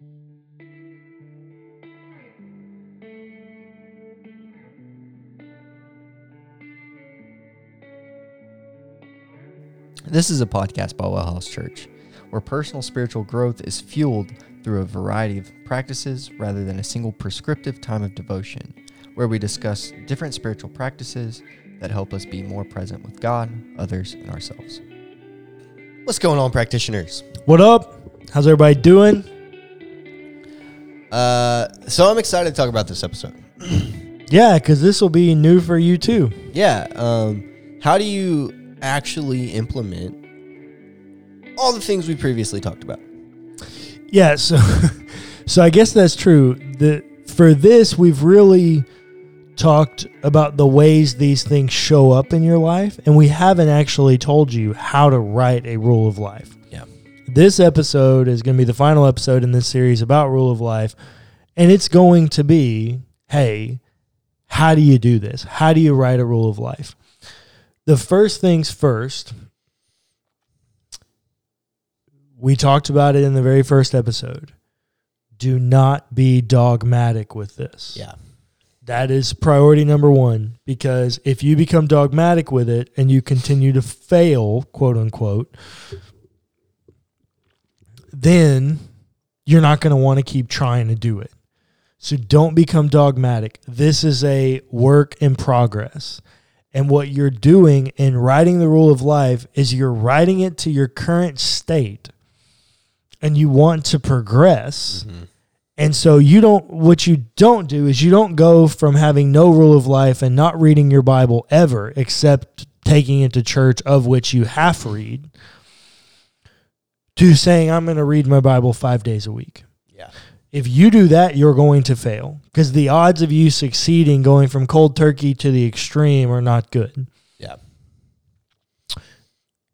This is a podcast by Well House Church, where personal spiritual growth is fueled through a variety of practices rather than a single prescriptive time of devotion, where we discuss different spiritual practices that help us be more present with God, others, and ourselves. What's going on, practitioners? What up? How's everybody doing? Uh, so I'm excited to talk about this episode. Yeah, because this will be new for you too. Yeah. Um, how do you actually implement all the things we previously talked about? Yeah, so so I guess that's true. The for this we've really talked about the ways these things show up in your life, and we haven't actually told you how to write a rule of life. This episode is going to be the final episode in this series about rule of life, and it's going to be, hey, how do you do this? How do you write a rule of life? The first things first, we talked about it in the very first episode. Do not be dogmatic with this. Yeah. That is priority number one because if you become dogmatic with it and you continue to fail, quote unquote, then you're not going to want to keep trying to do it. So don't become dogmatic. This is a work in progress. And what you're doing in writing the rule of life is you're writing it to your current state and you want to progress. Mm-hmm. And so you don't what you don't do is you don't go from having no rule of life and not reading your Bible ever except taking it to church of which you half read to saying I'm going to read my Bible 5 days a week. Yeah. If you do that, you're going to fail because the odds of you succeeding going from cold turkey to the extreme are not good. Yeah.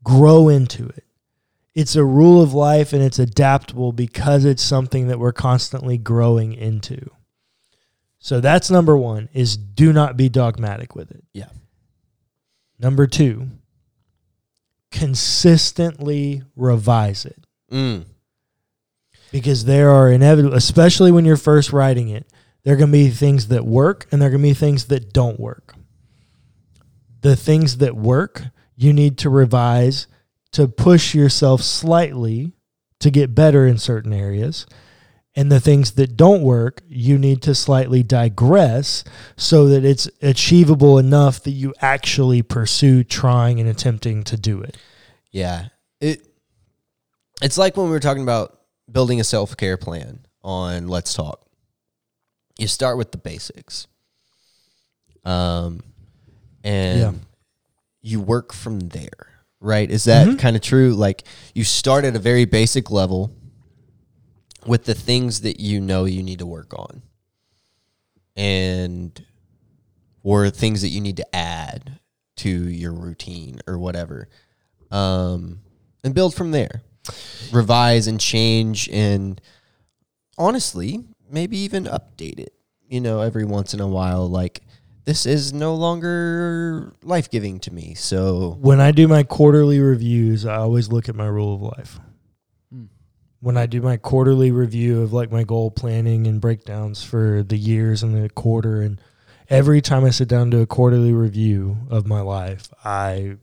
Grow into it. It's a rule of life and it's adaptable because it's something that we're constantly growing into. So that's number 1 is do not be dogmatic with it. Yeah. Number 2, consistently revise it. Mm. because there are inevitable, especially when you're first writing it, there are going to be things that work and there are going to be things that don't work. The things that work, you need to revise to push yourself slightly to get better in certain areas. And the things that don't work, you need to slightly digress so that it's achievable enough that you actually pursue trying and attempting to do it. Yeah. It it's like when we were talking about building a self-care plan on Let's Talk. You start with the basics. Um and Yeah. you work from there, right? Is that Mhm. kind of true? Like you start at a very basic level with the things that you know you need to work on. And or things that you need to add to your routine or whatever. Um, and build from there. Revise and change and honestly, maybe even update it, you know, every once in a while. Like, this is no longer life giving to me. So, When I do my quarterly reviews, I always look at my rule of life. When I do my quarterly review of like my goal planning and breakdowns for the years and the quarter, and every time I sit down to a quarterly review of my life, I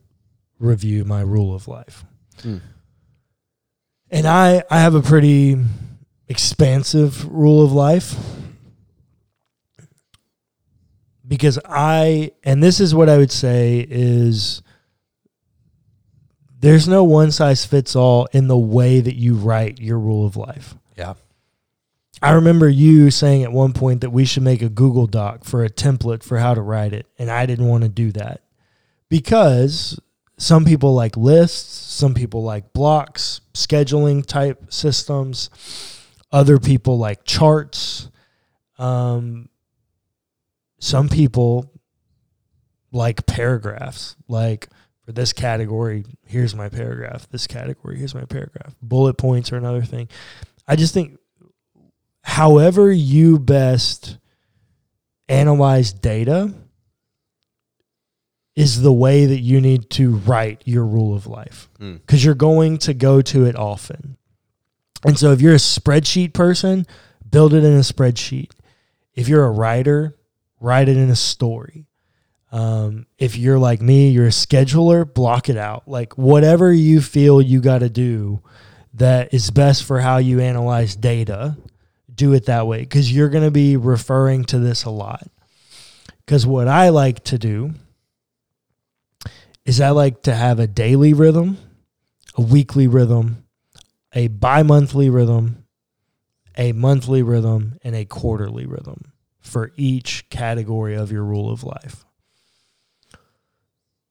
review my rule of life. Mm. And I, I have a pretty expansive rule of life because I, and this is what I would say is there's no one size fits all in the way that you write your rule of life. yeah. I remember you saying at one point that we should make a Google Doc for a template for how to write it, and I didn't want to do that because some people like lists, some people like blocks, scheduling type systems, other people like charts. Um, some people like paragraphs, like for this category, here's my paragraph. This category, here's my paragraph. Bullet points are another thing. I just think however you best analyze data is the way that you need to write your rule of life Mm. because you're going to go to it often. And so if you're a spreadsheet person, build it in a spreadsheet. If you're a writer, write it in a story. Um, if you're like me, you're a scheduler, block it out. Like whatever you feel you got to do that is best for how you analyze data, do it that way because you're going to be referring to this a lot. Because what I like to do is I like to have a daily rhythm, a weekly rhythm, a bi monthly rhythm, a monthly rhythm, and a quarterly rhythm for each category of your rule of life.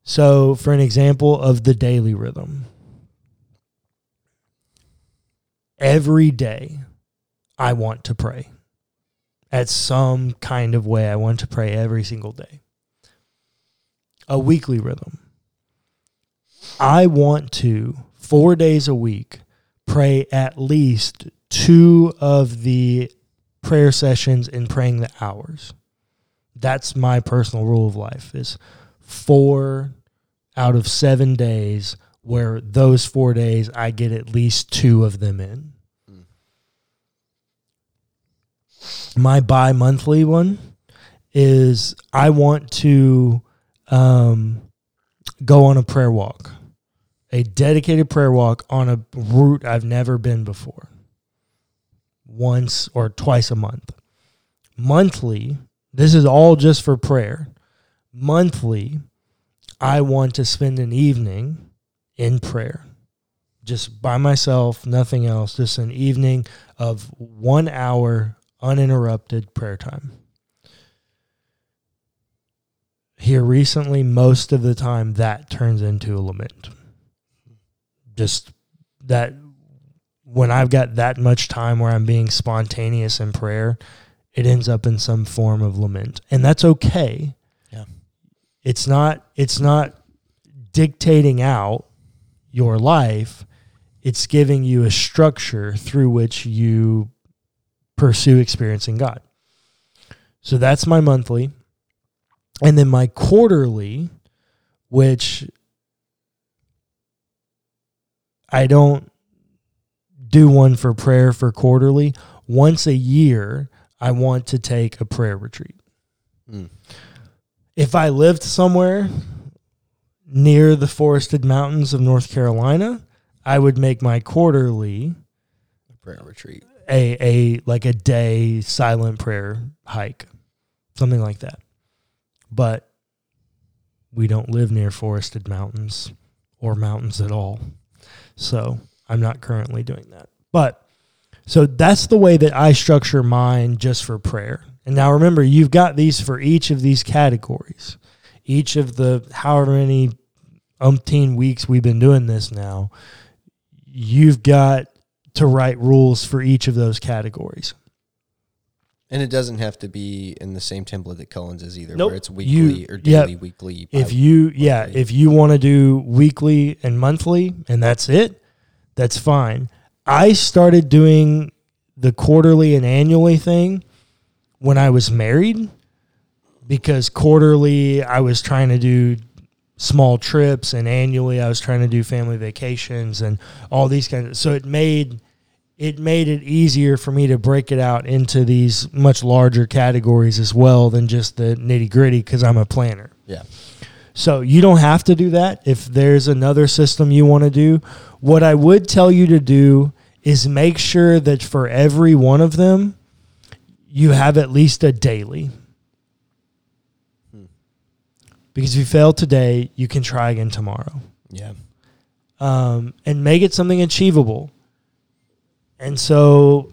So, for an example of the daily rhythm, every day I want to pray. At some kind of way, I want to pray every single day. A weekly rhythm. I want to, four days a week, pray at least two of the prayer sessions and praying the hours. That's my personal rule of life is four out of seven days where those four days I get at least two of them in. My bi monthly one is I want to um, go on a prayer walk, a dedicated prayer walk on a route I've never been before, once or twice a month. Monthly, this is all just for prayer. Monthly, I want to spend an evening in prayer, just by myself, nothing else, just an evening of one hour uninterrupted prayer time. Here recently, most of the time, that turns into a lament. Just that when I've got that much time where I'm being spontaneous in prayer, it ends up in some form of lament. And that's okay. It's not it's not dictating out your life. It's giving you a structure through which you pursue experiencing God. So that's my monthly. And then my quarterly, which I don't do one for prayer for quarterly. Once a year, I want to take a prayer retreat. Mm. If I lived somewhere near the forested mountains of North Carolina, I would make my quarterly Prayer retreat. a a like a day silent prayer hike, something like that. But we don't live near forested mountains or mountains at all, so I'm not currently doing that. But so that's the way that I structure mine just for prayer. And now remember, you've got these for each of these categories. Each of the however many umpteen weeks we've been doing this now, you've got to write rules for each of those categories. And it doesn't have to be in the same template that Cullen's is either, Nope. where it's You- weekly or yeah. daily, weekly. If you yeah, if you want to do weekly and monthly and that's it, that's fine. I started doing the quarterly and annually thing when I was married because quarterly I was trying to do small trips and annually I was trying to do family vacations and all these kinds of so it made it made it easier for me to break it out into these much larger categories as well than just the nitty gritty because I'm a planner. yeah, So you don't have to do that if there's another system you want to do. What I would tell you to do is make sure that for every one of them, you have at least a daily. Because if you fail today, you can try again tomorrow. yeah, Um, and make it something achievable. And so,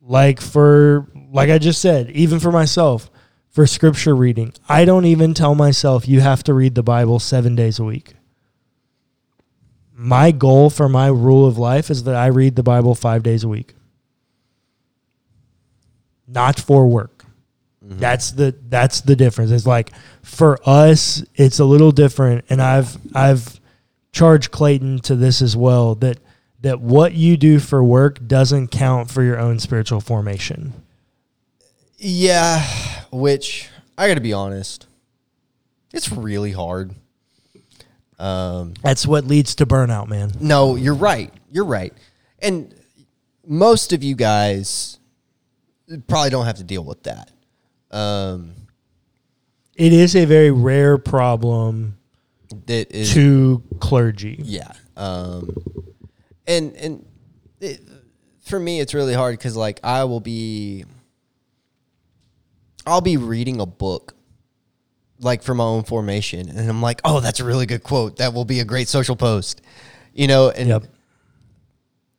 like for like I just said, even for myself, for scripture reading, I don't even tell myself you have to read the Bible seven days a week. My goal for my rule of life is that I read the Bible five days a week. Not for work. That's the that's the difference. It's like for us, it's a little different, and I've I've charged Clayton to this as well that that what you do for work doesn't count for your own spiritual formation. yeah. Which I got to be honest, it's really hard. Um, That's what leads to burnout, man. no, you're right. You're right. And most of you guys probably don't have to deal with that. Um, It is a very rare problem that is to clergy. Yeah. Um, and and it, for me, it's really hard because like I will be, I'll be reading a book, like for my own formation, and I'm like, oh, that's a really good quote. That will be a great social post, you know, and Yep.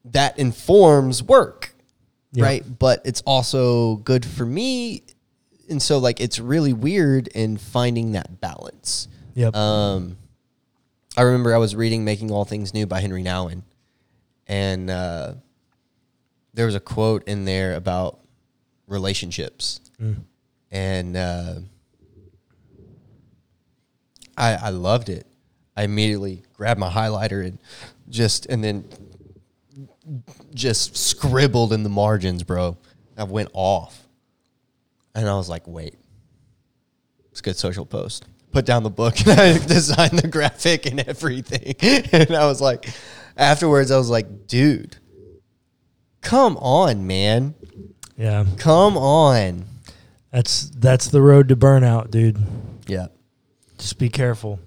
that informs work, Right? But it's also good for me, and so like it's really weird in finding that balance. Yep. Um, I remember I was reading "Making All Things New" by Henri Nouwen, and uh, there was a quote in there about relationships, and uh, I I loved it. I immediately grabbed my highlighter and just and then just scribbled in the margins, bro. I went off, and I was like, "Wait, it's a good social post." Put down the book and I designed the graphic and everything. And I was like, afterwards, I was like, dude, come on, man. yeah. Come on. That's that's the road to burnout, dude. Yeah. Just be careful.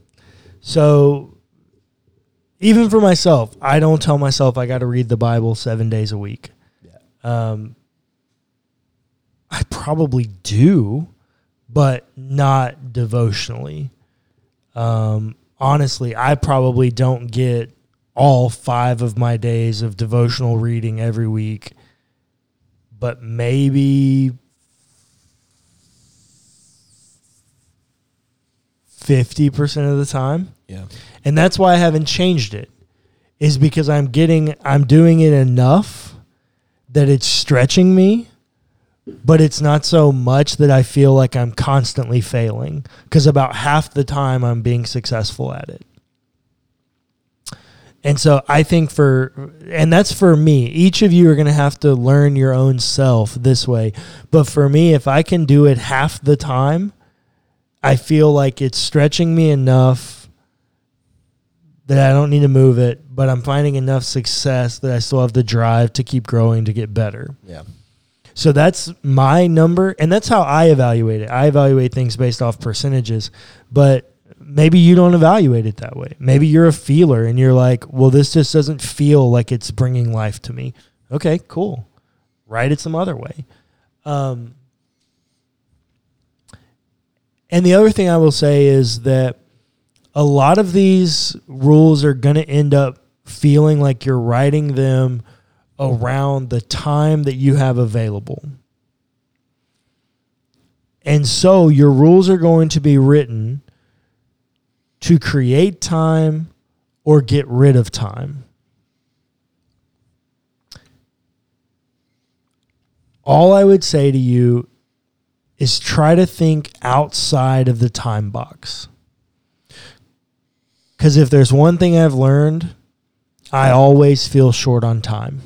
So even for myself, I don't tell myself I got to read the Bible 7 days a week. Yeah. Um I probably do, but not devotionally. Um honestly, I probably don't get all 5 of my days of devotional reading every week. But maybe 50% of the time. Yeah. And that's why I haven't changed it. Is because I'm getting I'm doing it enough that it's stretching me, but it's not so much that I feel like I'm constantly failing cuz about half the time I'm being successful at it. And so I think for and that's for me. Each of you are going to have to learn your own self this way. But for me if I can do it half the time, I feel like it's stretching me enough that I don't need to move it, but I'm finding enough success that I still have the drive to keep growing to get better. Yeah. So that's my number, and that's how I evaluate it. I evaluate things based off percentages, but maybe you don't evaluate it that way. Maybe you're a feeler and you're like, well, this just doesn't feel like it's bringing life to me. Okay, cool. Write it some other way. Um, and the other thing I will say is that a lot of these rules are going to end up feeling like you're writing them around the time that you have available. And so your rules are going to be written to create time or get rid of time. All I would say to you is try to think outside of the time box. Because if there's one thing I've learned, I always feel short on time.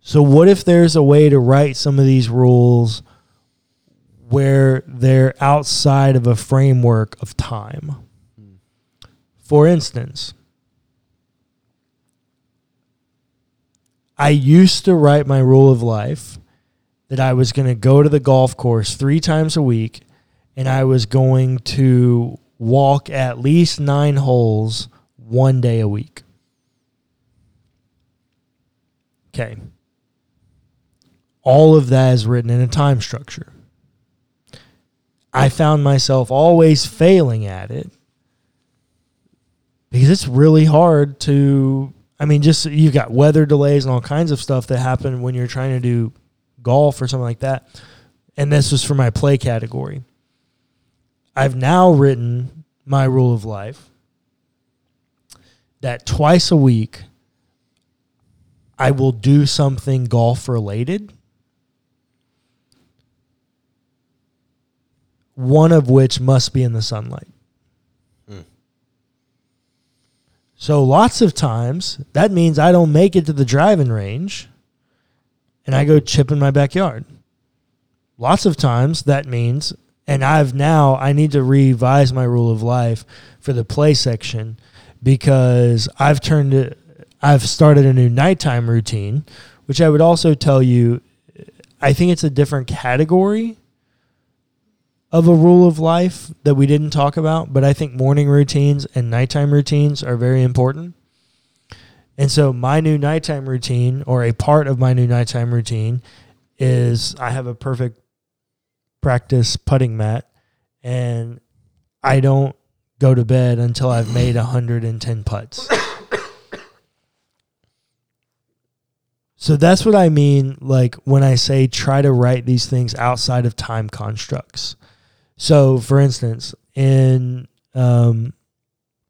So, what if there's a way to write some of these rules where they're outside of a framework of time? For instance, I used to write my rule of life that I was going to go to the golf course three times a week and I was going to walk at least nine holes one day a week. Okay. All of that is written in a time structure. I found myself always failing at it because it's really hard to. I mean, just you've got weather delays and all kinds of stuff that happen when you're trying to do golf or something like that. And this was for my play category. I've now written my rule of life that twice a week I will do something golf related. One of which must be in the sunlight. Hmm. So lots of times that means I don't make it to the driving range and I go chip in my backyard. Lots of times that means and I've now I need to revise my rule of life for the play section because I've turned it I've started a new nighttime routine, which I would also tell you, I think it's a different category of a rule of life that we didn't talk about, but I think morning routines and nighttime routines are very important. And so, my new nighttime routine, or a part of my new nighttime routine, is I have a perfect practice putting mat, and I don't go to bed until I've made 110 putts. So that's what I mean, like when I say try to write these things outside of time constructs. So, for instance, in um,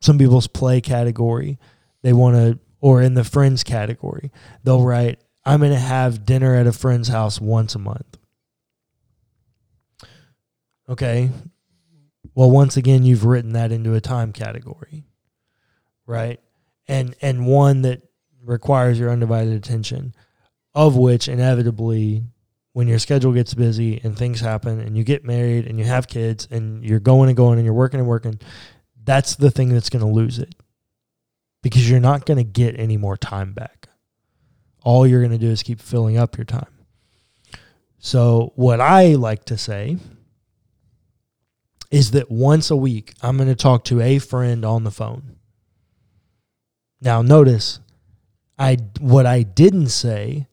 some people's play category, they want to, or in the friends category, they'll write, I'm going to have dinner at a friend's house once a month. Okay. Well, once again, you've written that into a time category, right? And and one that requires your undivided attention, of which inevitably, when your schedule gets busy and things happen, and you get married and you have kids and you're going and going and you're working and working, that's the thing that's going to lose it, because you're not going to get any more time back. All you're going to do is keep filling up your time. So, what I like to say is that once a week, I'm going to talk to a friend on the phone. Now, notice, I what I didn't say.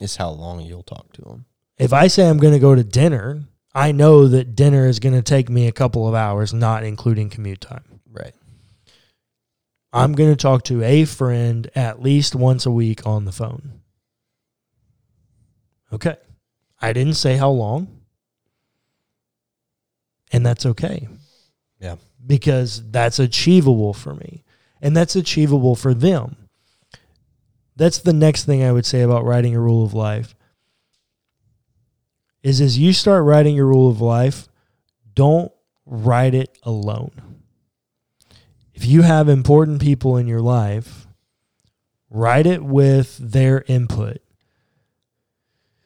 Is how long you'll talk to them. If I say I'm going to go to dinner, I know that dinner is going to take me a couple of hours, not including commute time. Right. I'm going to talk to a friend at least once a week on the phone. Okay. I didn't say how long. And that's okay. Yeah. Because that's achievable for me. And that's achievable for them. That's the next thing I would say about writing a rule of life. Is as you start writing your rule of life, don't write it alone if you have important people in your life, write it with their input.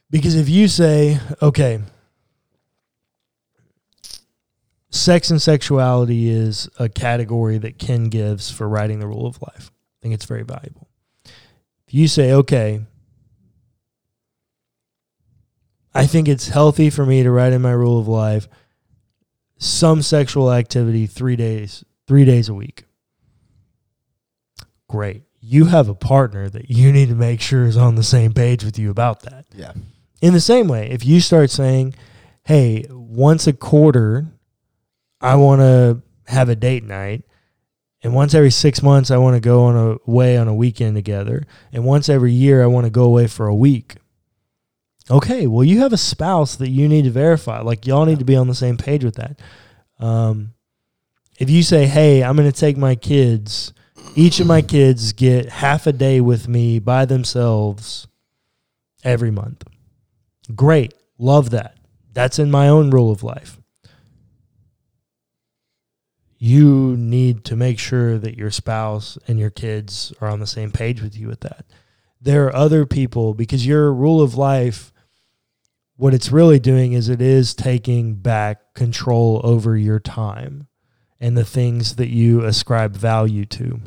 Because if you say, okay, sex and sexuality is a category that Ken gives for writing the rule of life, I think it's very valuable. If you say, okay, I think it's healthy for me to write in my rule of life some sexual activity three days three days a week. Great. You have a partner that you need to make sure is on the same page with you about that. Yeah. In the same way, if you start saying, hey, once a quarter, I want to have a date night. And once every six months, I want to go on a way on a weekend together. And once every year, I want to go away for a week. Okay, well, you have a spouse that you need to verify. Like, y'all need to be on the same page with that. Um, if you say, "Hey, I'm going to take my kids," each of my kids get half a day with me by themselves every month. Great, love that. That's in my own rule of life. You need to make sure that your spouse and your kids are on the same page with you with that. There are other people because your rule of life what it's really doing is it is taking back control over your time and the things that you ascribe value to.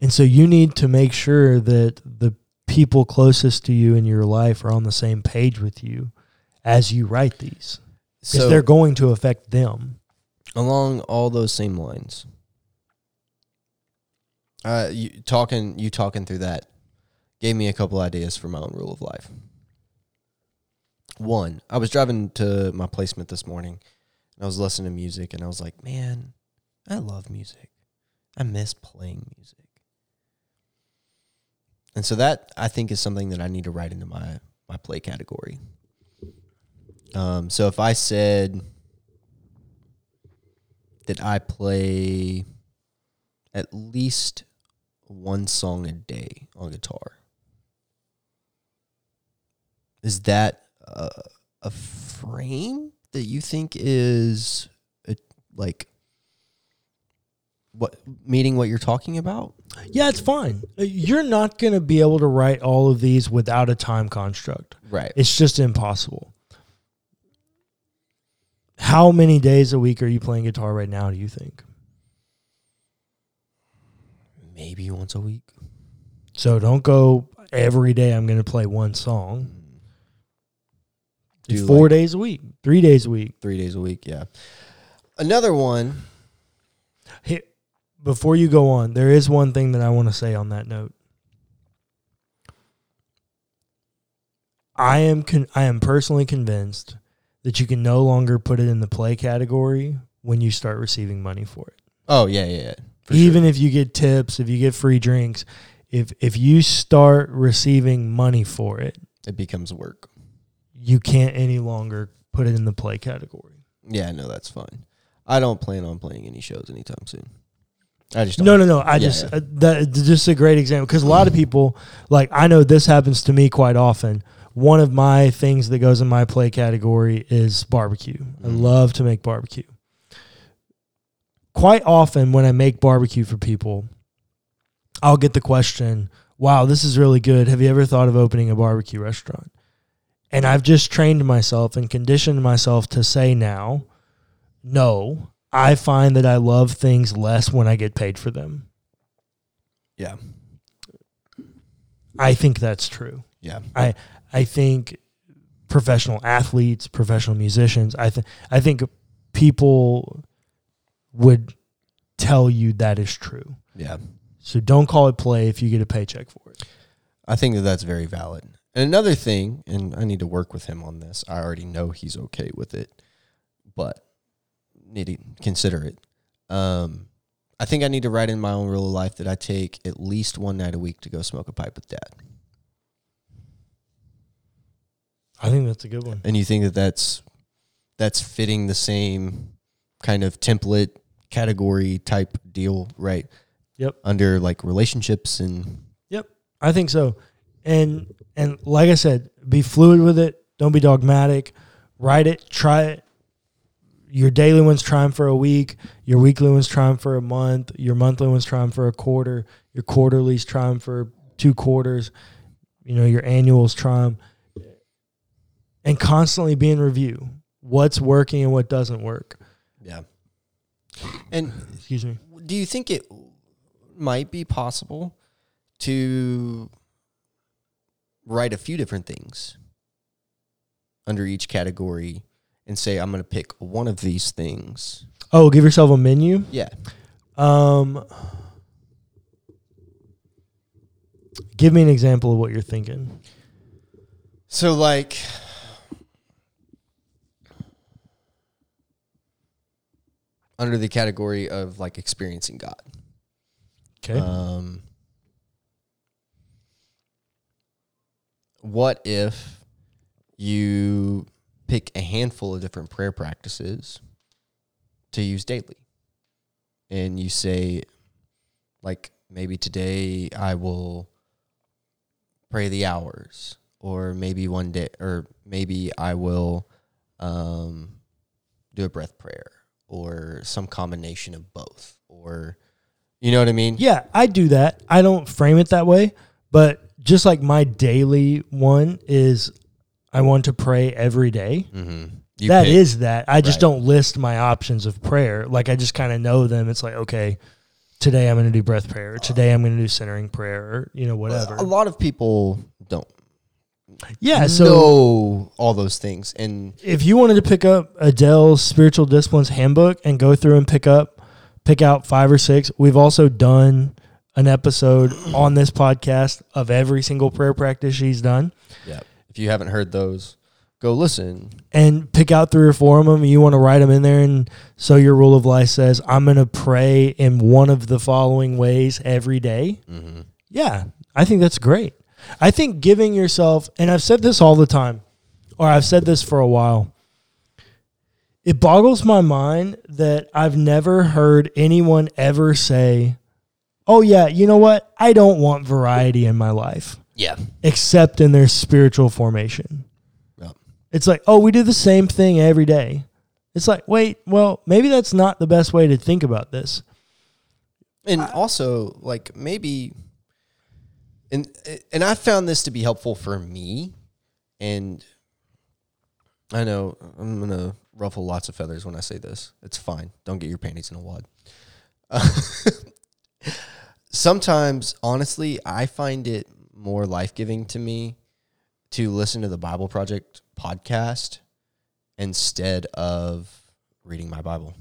And so you need to make sure that the people closest to you in your life are on the same page with you as you write these. Because So they're going to affect them. Along all those same lines, uh, you talking you talking through that gave me a couple ideas for my own rule of life. One, I was driving to my placement this morning, and I was listening to music, and I was like, "Man, I love music. I miss playing music." And so that I think is something that I need to write into my my play category. Um, so if I said that I play at least one song a day on guitar. Is that a, a frame that you think is a, like what meeting what you're talking about? Yeah, it's fine. Uh, You're not going to be able to write all of these without a time construct. Right. It's just impossible. How many days a week are you playing guitar right now, do you think? maybe once a week. So don't go every day. I'm going to play one song. Do four like- days a week, three days a week. Three days a week, yeah. Another one. Hey, before you go on, there is one thing that I want to say on that note. I am con- I am personally convinced that you can no longer put it in the play category when you start receiving money for it. Oh yeah, yeah, yeah. Even if you get tips, if you get free drinks, if if you start receiving money for it, it becomes work. you can't any longer put it in the play category. Yeah, no, that's fine. I don't plan on playing any shows anytime soon. I just don't. No, no, no. I Yeah, just yeah. Uh, that just a great example because a lot of people like I know this happens to me quite often. One of my things that goes in my play category is barbecue. I Mhm. love to make barbecue. Quite often when I make barbecue for people, I'll get the question, "Wow, this is really good. Have you ever thought of opening a barbecue restaurant?" And I've just trained myself and conditioned myself to say now, no, I find that I love things less when I get paid for them. Yeah, I think that's true. yeah, I think professional athletes, professional musicians, I think I think people would tell you that is true. yeah. So don't call it play if you get a paycheck for it. I think that that's very valid. And another thing, and I need to work with him on this. I already know he's okay with it, but need to consider it. Um, I think I need to write in my own real life that I take at least one night a week to go smoke a pipe with dad. I think that's a good one. And you think that that's that's fitting the same kind of template category type deal, right? Yep. Under like relationships and Yep. I think so. And and like I said, be fluid with it. Don't be dogmatic. Write it, try it. Your daily ones try 'em for a week. Your weekly ones try 'em for a month. Your monthly ones try 'em for a quarter. Your quarterlies try 'em for two quarters. You know, your annuals try 'em. And constantly be in review. What's working and what doesn't work. yeah. And Excuse me. do you think it might be possible to write a few different things under each category and say I'm going to pick one of these things? Oh, give yourself a menu. Yeah. Um, give me an example of what you're thinking. So like under the category of like experiencing God. Okay. Um, what if you pick a handful of different prayer practices to use daily? And you say, like, maybe today I will pray the hours, or maybe one day, or maybe I will um, do a breath prayer, or some combination of both, or you know what I mean? yeah, I do that. I don't frame it that way, but just like my daily one is I want to pray every day. Mm-hmm. That is that. I just Right. don't list my options of prayer. Like I just kind of know them. It's like, okay, today I'm going to do breath prayer. Today I'm going to do centering prayer, or, you know, whatever. A lot of people don't yeah. So know all those things, and if you wanted to pick up Adele's spiritual disciplines handbook and go through and pick up, pick out five or six, we've also done an episode on this podcast of every single prayer practice she's done yeah, if you haven't heard those, go listen. and pick out three or four of them. You want to write them in there. And so your rule of life says, I'm going to pray in one of the following ways every day. Mm-hmm. Yeah, I think that's great. I think giving yourself, and I've said this all the time, or I've said this for a while. It boggles my mind that I've never heard anyone ever say, Oh, yeah, you know what? I don't want variety in my life, Yeah, except in their spiritual formation. Yep. It's like, Oh, we do the same thing every day. It's like, wait, well, maybe that's not the best way to think about this. and also like maybe, and and I found this to be helpful for me, and I know I'm gonna ruffle lots of feathers when I say this. It's fine. Don't get your panties in a wad. sometimes, honestly, I find it more life giving to me to listen to the Bible Project podcast instead of reading my Bible.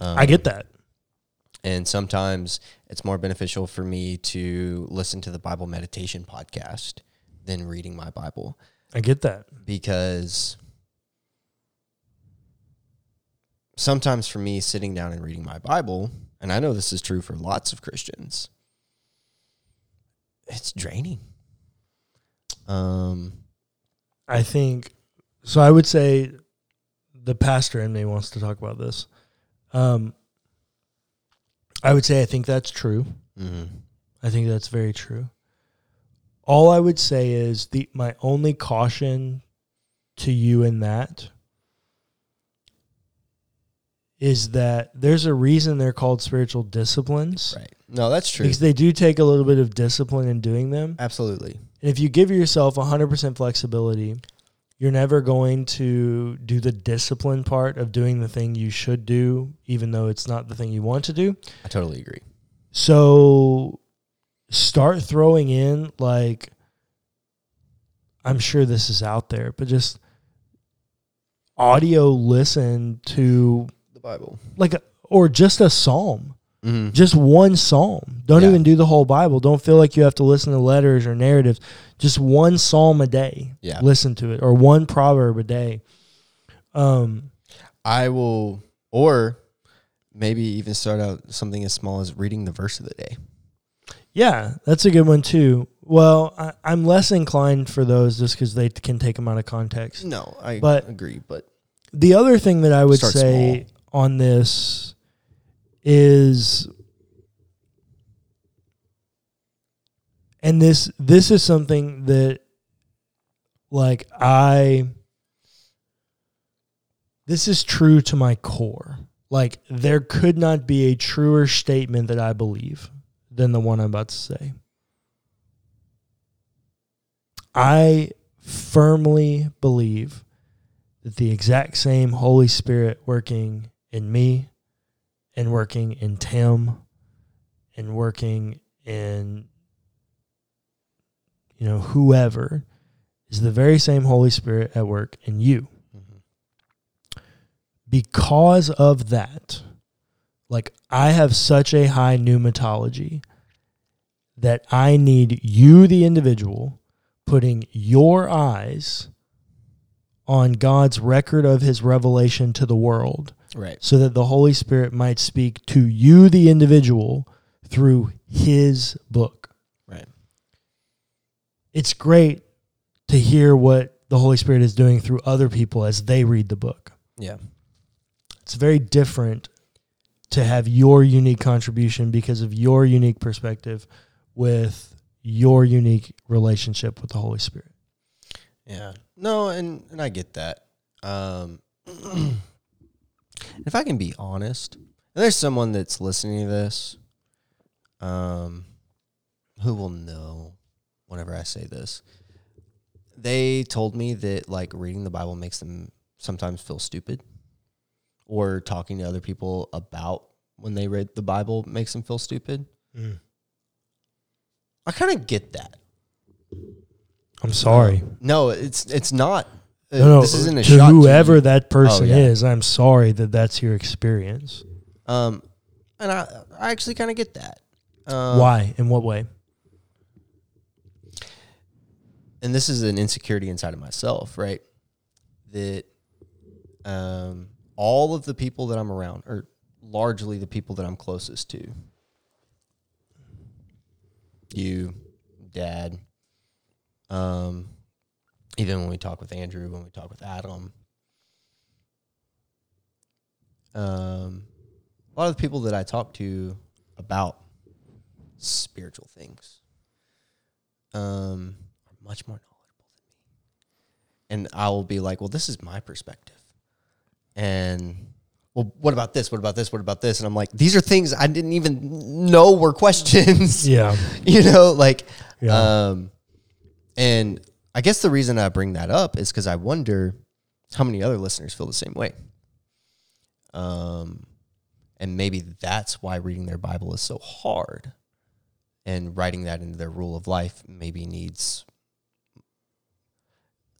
Um, I get that. And sometimes it's more beneficial for me to listen to the Bible meditation podcast than reading my Bible I get that. because sometimes for me sitting down and reading my Bible, and I know this is true for lots of Christians, it's draining. Um I think so. I would say the pastor in me wants to talk about this. Um, I would say I think that's true. mhm. I think that's very true. All I would say is the my only caution to you in that is that there's a reason they're called spiritual disciplines right. No, that's true. because they do take a little bit of discipline in doing them. Absolutely. And if you give yourself 100% flexibility, you're never going to do the discipline part of doing the thing you should do, even though it's not the thing you want to do. I totally agree. So start throwing in, like, I'm sure this is out there, but just audio listen to, The Bible. like, a, or just a psalm Mm-hmm. just one psalm. Don't Yeah. even do the whole Bible. Don't feel like you have to listen to letters or narratives. Just one psalm a day. Yeah. Listen to it or one proverb a day. Um I will, or maybe even start out something as small as reading the verse of the day. yeah, that's a good one too. Well, I, I'm less inclined for those just because they can take them out of context. No, I But- agree, but The other thing that I would say on this is and this this is something that like I this is true to my core. Like there could not be a truer statement that I believe than the one I'm about to say. I firmly believe that the exact same Holy Spirit working in me and working in Tim and working in you know whoever is the very same Holy Spirit at work in you. Mm-hmm. Because of that, like I have such a high pneumatology that I need you, the individual, putting your eyes on God's record of his revelation to the world right. so that the Holy Spirit might speak to you, the individual, through his book. Right. It's great to hear what the Holy Spirit is doing through other people as they read the book. Yeah. It's very different to have your unique contribution because of your unique perspective with your unique relationship with the Holy Spirit. Yeah. No, and and I get that. Um if I can be honest, and there's someone that's listening to this um who will know whenever I say this. They told me that like reading the Bible makes them sometimes feel stupid or talking to other people about when they read the Bible makes them feel stupid. I kind of get that. I'm sorry. No, it's it's not. uh, no, no, this isn't a to shot whoever to that person yeah. is. I'm sorry that that's your experience. Um, and I I actually kind of get that. Um, Why? In what way? And this is an insecurity inside of myself, right? That um, all of the people that I'm around, or largely the people that I'm closest to, you, Dad, um, even when we talk with Andrew, when we talk with Adam, um, a lot of the people that I talk to about spiritual things um, are much more knowledgeable than me. And I will be like, well, this is my perspective. And well, what about this? What about this? What about this? And I'm like, these are things I didn't even know were questions. Yeah. you know, like, Yeah. um, and I guess the reason I bring that up is because I wonder how many other listeners feel the same way. Um, And maybe that's why reading their Bible is so hard. And writing that into their rule of life maybe needs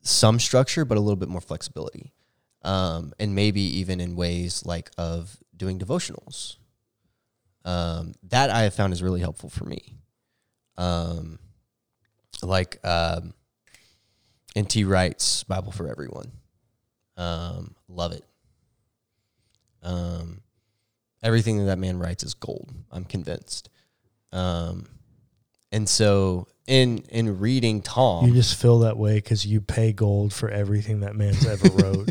some structure, but a little bit more flexibility. Um, and maybe even in ways like of doing devotionals. Um, that I have found is really helpful for me. Um, like um, N.T. Wright's Bible for Everyone. Um, love it. Um, everything that that man writes is gold. I'm convinced. Um, and so in in reading Tom, You just feel that way because you pay gold for everything that man's ever wrote.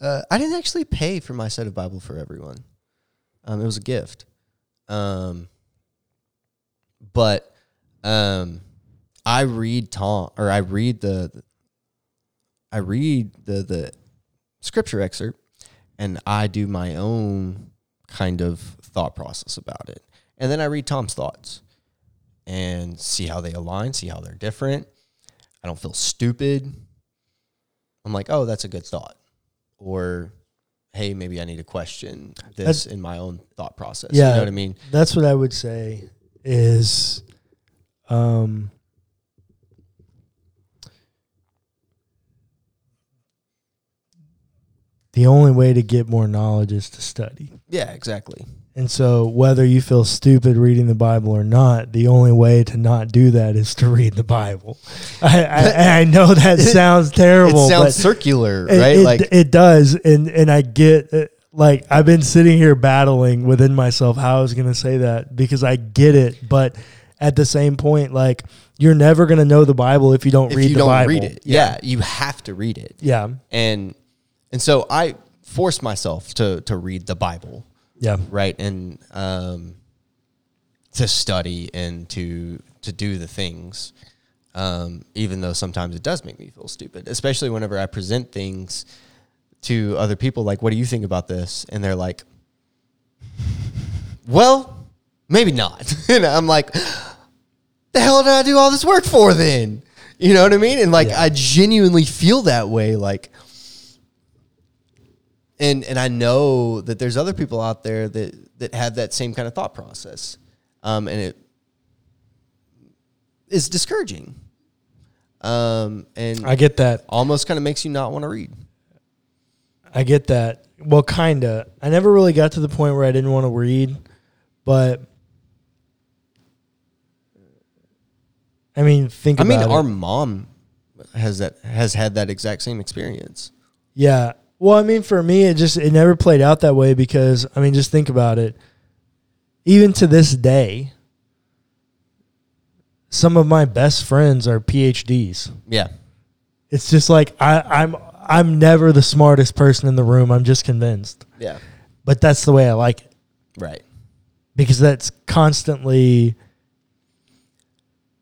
uh, I didn't actually pay for my set of Bible for Everyone. Um, it was a gift. Um, but um, I read Tom or I read the I read the the scripture excerpt and I do my own kind of thought process about it. And then I read Tom's thoughts and see how they align, see how they're different. I don't feel stupid. I'm like, "Oh, that's a good thought." Or hey, maybe I need to question this in my own thought process. You Yeah. know what I mean? That's what I would say is um the only way to get more knowledge is to study. Yeah, exactly. And so whether you feel stupid reading the Bible or not, the only way to not do that is to read the Bible. I I, I know that sounds terrible. it sounds but circular, it- right? It, like it does, and and I get uh, like I've been sitting here battling within myself how I was going to say that because I get it, but at the same point, like you're never going to know the Bible if you don't if read you the don't Bible. read it, yeah, you have to read it. yeah, And and so I forced myself to to read the Bible, yeah, right? And um to study and to to do the things. Um, even though sometimes it does make me feel stupid, especially whenever I present things to other people like, what do you think about this? And they're like, well, maybe not. and I'm like, the hell did I do all this work for then? You know what I mean? And like, Yeah. I genuinely feel that way. Like, and, and I know that there's other people out there that, that have that same kind of thought process. Um, and it is discouraging. Um, and I get that. almost kind of makes you not want to read. I get that. Well, kinda. I never really got to the point where I didn't want to read, but I mean, think I mean, about our mom has that has had that exact same experience. Yeah. Well, I mean, for me, it just it never played out that way because I mean, just think about it. Even to this day, some of my best friends are PhDs. Yeah, It's just like I, I'm I'm never the smartest person in the room. I'm just convinced, yeah, but that's the way I like it right. because that's constantly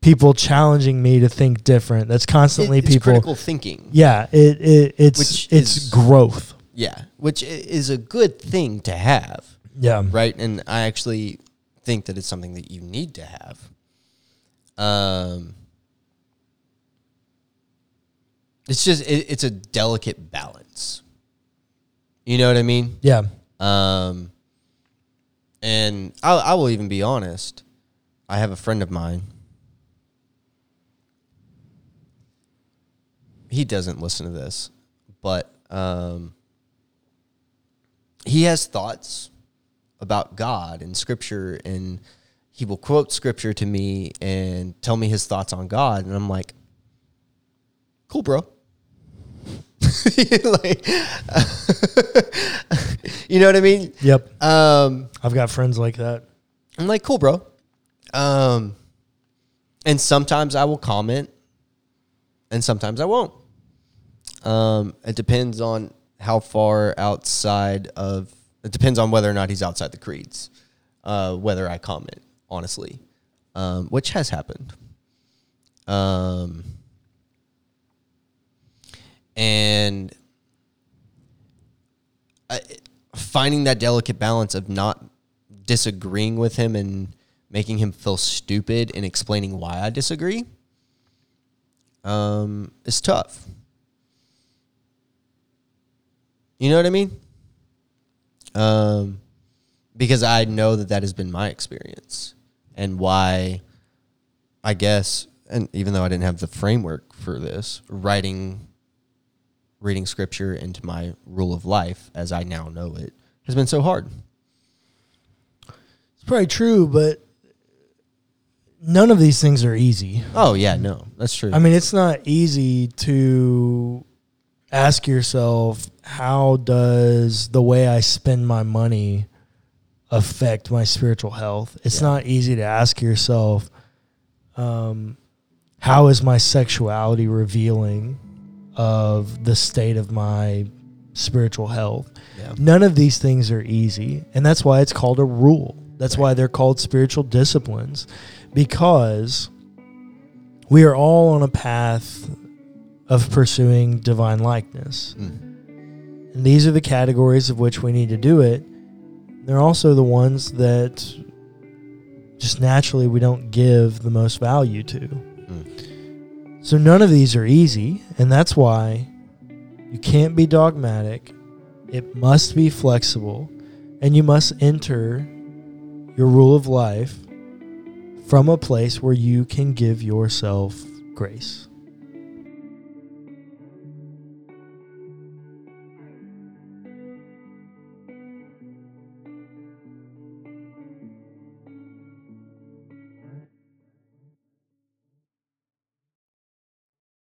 people challenging me to think different. That's constantly It- it's people. critical thinking. Yeah, it, it it's Which it's is- growth. Yeah, which is a good thing to have, Yeah, right? And I actually think that it's something that you need to have. Um, it's just it, it's a delicate balance. You know what I mean? yeah, Um, and I, I will even be honest. I have a friend of mine. He doesn't listen to this, but um, he has thoughts about God and Scripture, and he will quote Scripture to me and tell me his thoughts on God, and I'm like, "Cool, bro." like, you know what I mean? yep. Um, I've got friends like that. I'm like, cool, bro. Um, and sometimes I will comment, and sometimes I won't. Um, it depends on how far outside of. It depends on whether or not he's outside the creeds. Uh, whether I comment, honestly, um, which has happened. Um, and I, finding that delicate balance of not disagreeing with him and making him feel stupid and explaining why I disagree um, is tough. You know what I mean? Um, because I know that that has been my experience and why I guess, and even though I didn't have the framework for this, writing, reading scripture into my rule of life as I now know it has been so hard. It's probably true, but none of these things are easy. Oh, yeah, no, that's true. I mean, it's not easy to ask yourself, how does the way I spend my money affect my spiritual health? It's Yeah. not easy to ask yourself, um, how is my sexuality revealing of the state of my spiritual health? yeah. None of these things are easy, and that's why it's called a rule. That's why they're called spiritual disciplines because we are all on a path of pursuing divine likeness. Mm. And these are the categories of which we need to do it. They're also the ones that just naturally we don't give the most value to. Mm. So none of these are easy, and that's why you can't be dogmatic. It must be flexible, and you must enter your rule of life from a place where you can give yourself grace.